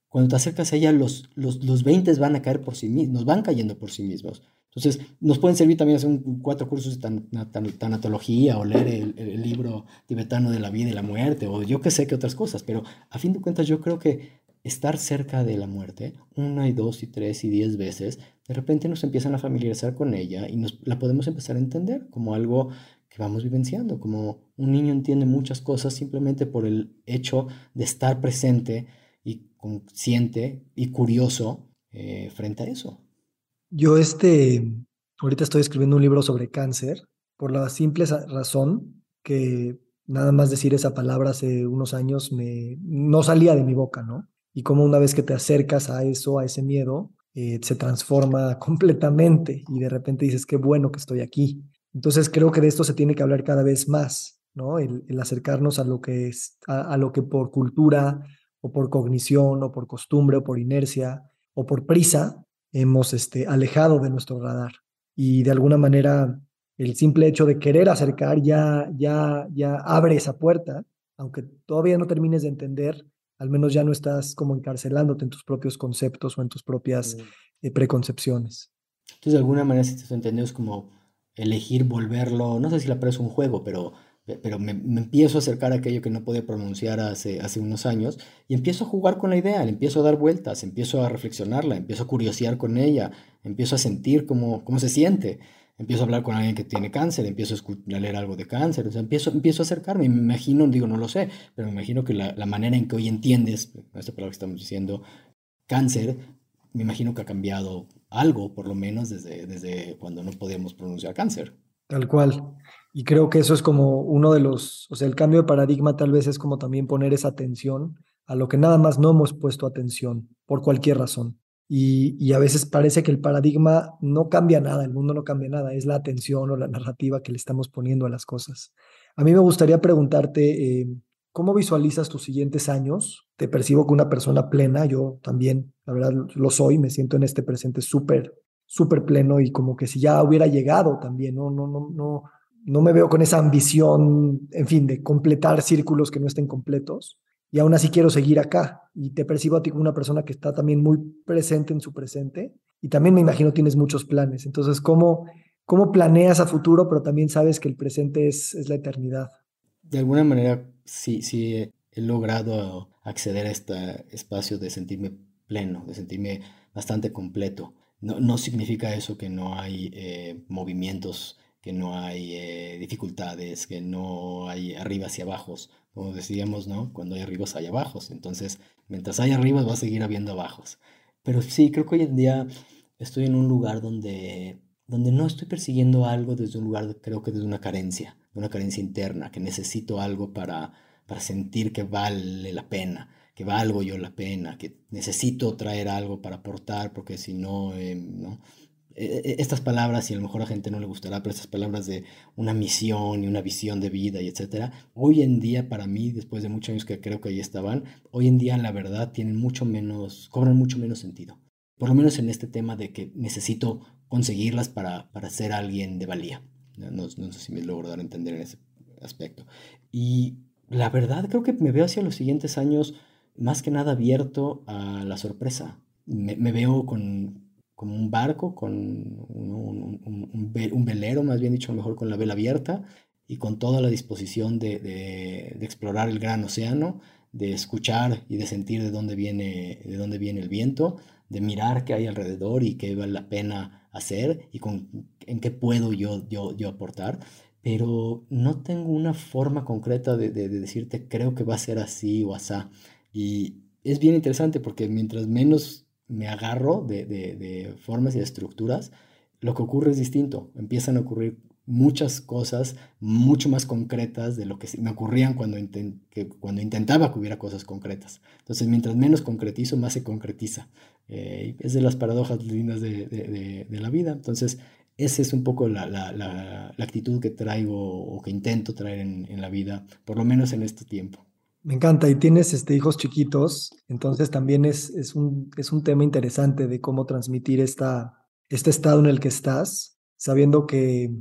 cuando te acercas a ella, los, los, los 20 van a caer por sí mismos, nos van cayendo por sí mismos. Entonces, nos pueden servir también hacer un, cuatro cursos de tanatología o leer el, libro tibetano de la vida y la muerte, o yo qué sé qué otras cosas, pero a fin de cuentas yo creo que estar cerca de la muerte, una y dos y tres y diez veces, de repente nos empiezan a familiarizar con ella y nos la podemos empezar a entender como algo que vamos vivenciando, como un niño entiende muchas cosas simplemente por el hecho de estar presente y consciente y curioso eh, frente a eso. Yo este, ahorita estoy escribiendo un libro sobre cáncer por la simple razón que nada más decir esa palabra hace unos años me, no salía de mi boca, ¿no? Y como una vez que te acercas a eso, a ese miedo, eh, se transforma completamente y de repente dices, qué bueno que estoy aquí. Entonces creo que de esto se tiene que hablar cada vez más, ¿no? El, acercarnos a lo que es, a, lo que por cultura o por cognición o por costumbre o por inercia o por prisa hemos este, alejado de nuestro radar. Y de alguna manera el simple hecho de querer acercar ya, ya, ya abre esa puerta, aunque todavía no termines de entender, al menos ya no estás como encarcelándote en tus propios conceptos o en tus propias eh, preconcepciones. Entonces, de alguna manera, si te entendemos como elegir volverlo, no sé si la es un juego, pero, pero me, empiezo a acercar a aquello que no podía pronunciar hace, hace unos años y empiezo a jugar con la idea, le empiezo a dar vueltas, empiezo a reflexionarla, empiezo a curiosear con ella, empiezo a sentir cómo, cómo se siente, empiezo a hablar con alguien que tiene cáncer, empiezo a, leer algo de cáncer, empiezo, empiezo a acercarme me imagino, digo, no lo sé, pero me imagino que la, la manera en que hoy entiendes, esta palabra que estamos diciendo, cáncer, me imagino que ha cambiado algo, por lo menos desde, desde cuando no podíamos pronunciar cáncer. Tal cual. Y creo que eso es como uno de los, o sea, el cambio de paradigma tal vez es como también poner esa atención a lo que nada más no hemos puesto atención por cualquier razón. Y, a veces parece que el paradigma no cambia nada, el mundo no cambia nada, es la atención o la narrativa que le estamos poniendo a las cosas. A mí me gustaría preguntarte, eh, ¿Cómo visualizas tus siguientes años? Te percibo como una persona plena, yo también, la verdad, lo soy, me siento en este presente súper, súper pleno y como que si ya hubiera llegado también, no, no, no, no, no me veo con esa ambición, en fin, de completar círculos que no estén completos y aún así quiero seguir acá y te percibo a ti como una persona que está también muy presente en su presente y también me imagino tienes muchos planes. Entonces, ¿cómo, cómo planeas a futuro, pero también sabes que el presente es, es la eternidad? De alguna manera sí, sí he logrado acceder a este espacio de sentirme pleno, de sentirme bastante completo. No, no significa eso que no hay eh, movimientos, que no hay eh, dificultades, que no hay arriba y abajos. Como decíamos, ¿no? Cuando hay arribas hay abajos. Entonces, mientras hay arribas va a seguir habiendo abajos. Pero sí, creo que hoy en día estoy en un lugar donde, donde no estoy persiguiendo algo desde un lugar, creo que desde una carencia una carencia interna, que necesito algo para, para sentir que vale la pena, que valgo yo la pena, que necesito traer algo para aportar, porque si no, em, ¿no? E, e, estas palabras, y a lo mejor a gente no le gustará, pero estas palabras de una misión y una visión de vida y etcétera, hoy en día para mí, después de muchos años que creo que ahí estaban, hoy en día la verdad tienen mucho menos, cobran mucho menos sentido. Por lo menos en este tema de que necesito conseguirlas para, para ser alguien de valía. No, sé si me logro dar a entender en ese aspecto. Y la verdad creo que me veo hacia los siguientes años más que nada abierto a la sorpresa. Me, veo con, como un barco, con un, velero, más bien dicho, mejor con la vela abierta y con toda la disposición de, de, de, explorar el gran océano, de escuchar y de sentir de dónde viene, de dónde viene el viento, de mirar qué hay alrededor y qué vale la pena hacer y con, en qué puedo yo, yo, yo aportar, pero no tengo una forma concreta de, de, decirte creo que va a ser así o asá. Y es bien interesante porque mientras menos me agarro de, de, formas y estructuras, lo que ocurre es distinto. Empiezan a ocurrir muchas cosas mucho más concretas de lo que me ocurrían cuando, cuando intentaba que hubiera cosas concretas. Entonces, mientras menos concretizo, más se concretiza. Eh, es de las paradojas lindas de, de, la vida. Entonces, esa es un poco la, la, la, actitud que traigo o que intento traer en, la vida, por lo menos en este tiempo. Me encanta, y tienes este, hijos chiquitos, entonces también es, es, un, es un tema interesante de cómo transmitir esta, este estado en el que estás, sabiendo que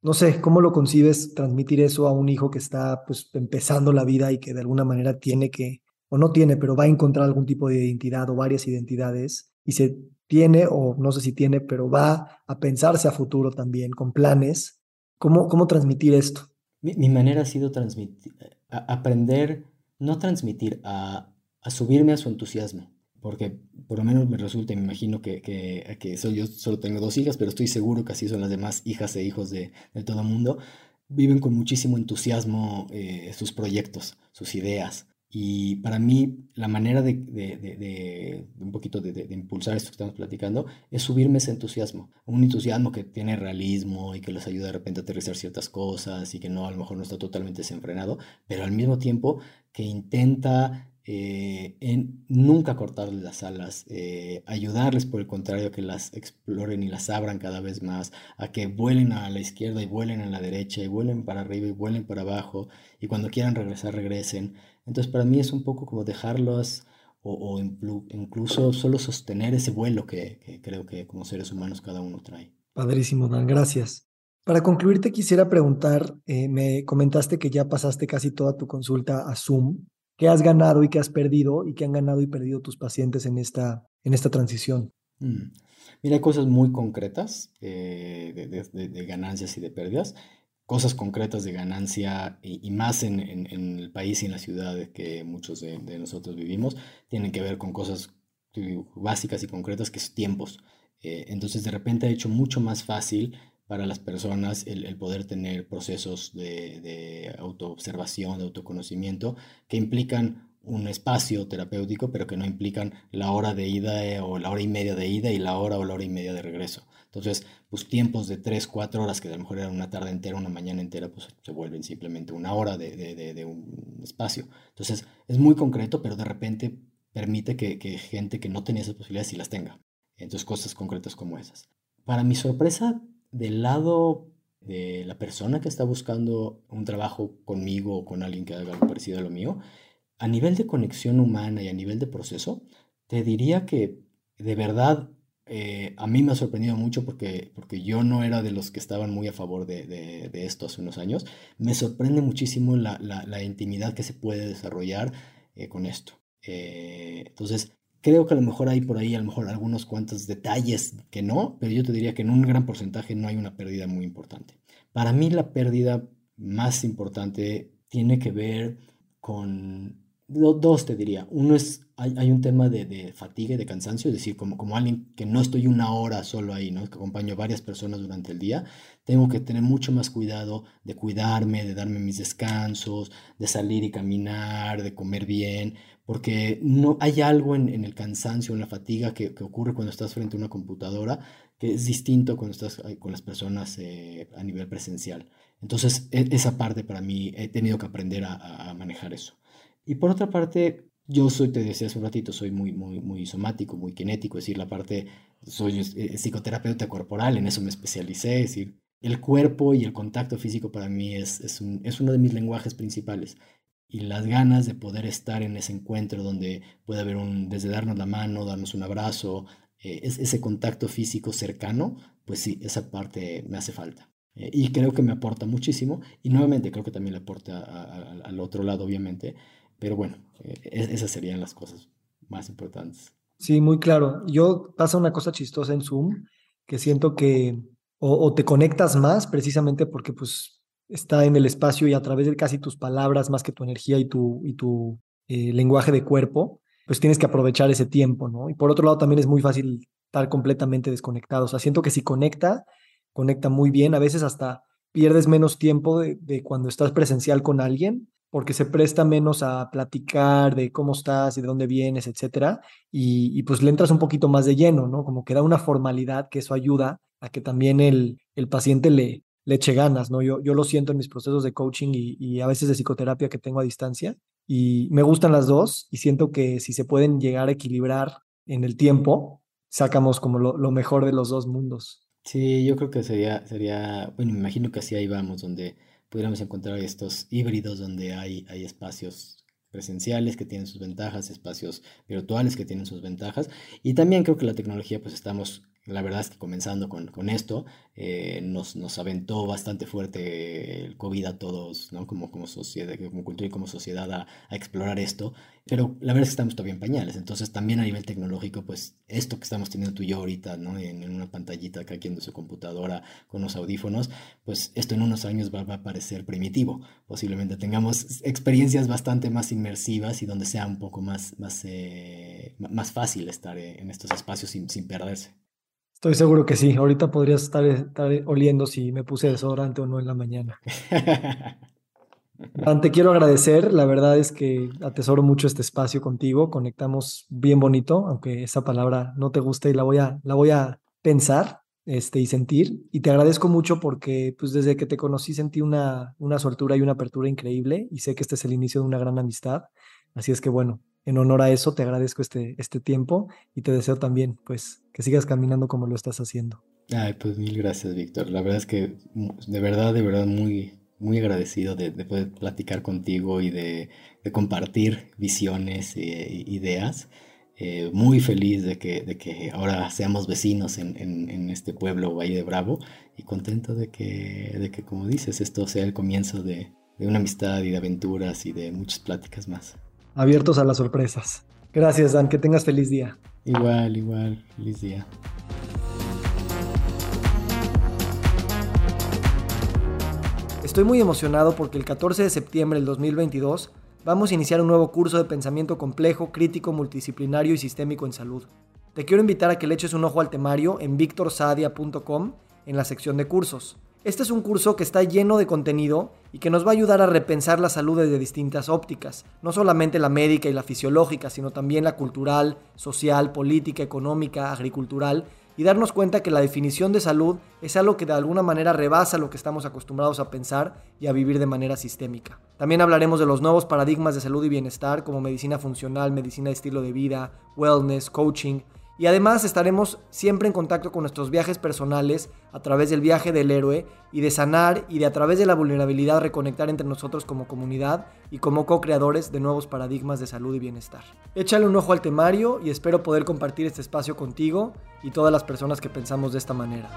no sé, ¿cómo lo concibes transmitir eso a un hijo que está pues empezando la vida y que de alguna manera tiene que, o no tiene, pero va a encontrar algún tipo de identidad o varias identidades y se tiene, o no sé si tiene, pero va a pensarse a futuro también con planes? ¿Cómo, cómo transmitir esto? Mi, manera ha sido transmitir, aprender, no transmitir, a, a subirme a su entusiasmo porque por lo menos me resulta, me imagino que, que, soy, yo solo tengo dos hijas, pero estoy seguro que así son las demás hijas e hijos de, de todo el mundo. viven con muchísimo entusiasmo eh, sus proyectos, sus ideas. Y para mí la manera de, un poquito de, impulsar esto que estamos platicando es subirme ese entusiasmo. Un entusiasmo que tiene realismo y que les ayuda de repente a aterrizar ciertas cosas y que no, a lo mejor no está totalmente desenfrenado, pero al mismo tiempo que intenta eh, en nunca cortarles las alas, eh, ayudarles por el contrario a que las exploren y las abran cada vez más, a que vuelen a la izquierda y vuelen a la derecha y vuelen para arriba y vuelen para abajo y cuando quieran regresar regresen. Entonces para mí es un poco como dejarlos o, incluso solo sostener ese vuelo que, creo que como seres humanos cada uno trae. Padrísimo, Dan, gracias. Para concluir, te quisiera preguntar, eh, me comentaste que ya pasaste casi toda tu consulta a Zoom qué has ganado y qué has perdido y qué han ganado y perdido tus pacientes en esta, en esta transición. Mm. Mira, hay cosas muy concretas eh, de, ganancias y de pérdidas, cosas concretas de ganancia y, más en, el país y en la ciudad que muchos de, nosotros vivimos, tienen que ver con cosas básicas y concretas que es tiempos. Eh, entonces, de repente ha hecho mucho más fácil para las personas el, poder tener procesos de, de autoobservación, de autoconocimiento, que implican un espacio terapéutico, pero que no implican la hora de ida eh, o la hora y media de ida y la hora o la hora y media de regreso. Entonces, pues tiempos de 3, 4 horas, que a lo mejor era una tarde entera, una mañana entera, pues se vuelven simplemente una hora de, de, de, un espacio. Entonces, es muy concreto, pero de repente permite que, que gente que no tenía esas posibilidades sí las tenga. Entonces, cosas concretas como esas. Para mi sorpresa, del lado de la persona que está buscando un trabajo conmigo o con alguien que haga algo parecido a lo mío, a nivel de conexión humana y a nivel de proceso, te diría que de verdad eh, a mí me ha sorprendido mucho porque, porque yo no era de los que estaban muy a favor de, de, esto hace unos años. Me sorprende muchísimo la, la, intimidad que se puede desarrollar eh, con esto. Eh, entonces, Creo que a lo mejor hay por ahí a lo mejor algunos cuantos detalles que no, pero yo te diría que en un gran porcentaje no hay una pérdida muy importante. Para mí la pérdida más importante tiene que ver con dos, te diría. Uno es, hay, un tema de, fatiga y de cansancio, es decir, como, como alguien que no estoy una hora solo ahí, ¿no? que acompaño a varias personas durante el día, tengo que tener mucho más cuidado de cuidarme, de darme mis descansos, de salir y caminar, de comer bien, porque no hay algo en, el cansancio, en la fatiga que, ocurre cuando estás frente a una computadora que es distinto cuando estás con las personas eh, a nivel presencial. Entonces, e, esa parte para mí he tenido que aprender a, manejar eso. Y por otra parte, yo soy, te decía hace un ratito, soy muy, muy, muy somático, muy kinético, es decir, la parte, soy eh, psicoterapeuta corporal, en eso me especialicé, es decir, el cuerpo y el contacto físico para mí es, es, un, es uno de mis lenguajes principales y las ganas de poder estar en ese encuentro donde puede haber un, desde darnos la mano, darnos un abrazo, eh, es, ese contacto físico cercano, pues sí, esa parte me hace falta. Eh, y creo que me aporta muchísimo y nuevamente creo que también le aporta al otro lado, obviamente, pero bueno, eh, esas serían las cosas más importantes. Sí, muy claro. Yo pasa una cosa chistosa en Zoom, que siento que o, o te conectas más precisamente porque pues está en el espacio y a través de casi tus palabras más que tu energía y tu, y tu eh, lenguaje de cuerpo, pues tienes que aprovechar ese tiempo, ¿no? Y por otro lado también es muy fácil estar completamente desconectado. O sea, siento que si conecta, conecta muy bien. A veces hasta pierdes menos tiempo de, cuando estás presencial con alguien porque se presta menos a platicar de cómo estás y de dónde vienes, etcétera, y, y, pues le entras un poquito más de lleno, ¿no? Como que da una formalidad que eso ayuda a que también el, el paciente le, le eche ganas, ¿no? Yo, yo lo siento en mis procesos de coaching y, a veces de psicoterapia que tengo a distancia y me gustan las dos y siento que si se pueden llegar a equilibrar en el tiempo, sacamos como lo, mejor de los dos mundos. Sí, yo creo que sería, sería, bueno, me imagino que así ahí vamos, donde pudiéramos encontrar estos híbridos donde hay, hay espacios presenciales que tienen sus ventajas, espacios virtuales que tienen sus ventajas. Y también creo que la tecnología, pues estamos la verdad es que comenzando con, con esto, eh, nos, nos, aventó bastante fuerte el COVID a todos, ¿no? Como, como sociedad, como cultura y como sociedad a, explorar esto. Pero la verdad es que estamos todavía en pañales. Entonces también a nivel tecnológico, pues esto que estamos teniendo tú y yo ahorita, ¿no? En, una pantallita acá aquí en su computadora con los audífonos, pues esto en unos años va, va, a parecer primitivo. Posiblemente tengamos experiencias bastante más inmersivas y donde sea un poco más, más, eh, más fácil estar en estos espacios sin, sin perderse. Estoy seguro que sí. Ahorita podrías estar, estar oliendo si me puse desodorante o no en la mañana. te quiero agradecer. La verdad es que atesoro mucho este espacio contigo. Conectamos bien bonito, aunque esa palabra no te guste y la voy a, la voy a pensar este, y sentir. Y te agradezco mucho porque pues, desde que te conocí sentí una, una soltura y una apertura increíble y sé que este es el inicio de una gran amistad. Así es que bueno, en honor a eso te agradezco este, este tiempo y te deseo también pues que sigas caminando como lo estás haciendo. Ay, pues mil gracias, Víctor. La verdad es que de verdad, de verdad muy, muy agradecido de, poder platicar contigo y de, compartir visiones e ideas. Eh, muy feliz de que, de que ahora seamos vecinos en, en, este pueblo Valle de Bravo y contento de que, de que, como dices, esto sea el comienzo de, de una amistad y de aventuras y de muchas pláticas más abiertos a las sorpresas. Gracias, Dan, que tengas feliz día. Igual, igual, feliz día. Estoy muy emocionado porque el 14 de septiembre del 2022 vamos a iniciar un nuevo curso de pensamiento complejo, crítico, multidisciplinario y sistémico en salud. Te quiero invitar a que le eches un ojo al temario en victorsadia.com en la sección de cursos. Este es un curso que está lleno de contenido y que nos va a ayudar a repensar la salud desde distintas ópticas, no solamente la médica y la fisiológica, sino también la cultural, social, política, económica, agricultural, y darnos cuenta que la definición de salud es algo que de alguna manera rebasa lo que estamos acostumbrados a pensar y a vivir de manera sistémica. También hablaremos de los nuevos paradigmas de salud y bienestar como medicina funcional, medicina de estilo de vida, wellness, coaching, y además estaremos siempre en contacto con nuestros viajes personales a través del viaje del héroe y de sanar y de a través de la vulnerabilidad reconectar entre nosotros como comunidad y como co-creadores de nuevos paradigmas de salud y bienestar. Échale un ojo al temario y espero poder compartir este espacio contigo y todas las personas que pensamos de esta manera.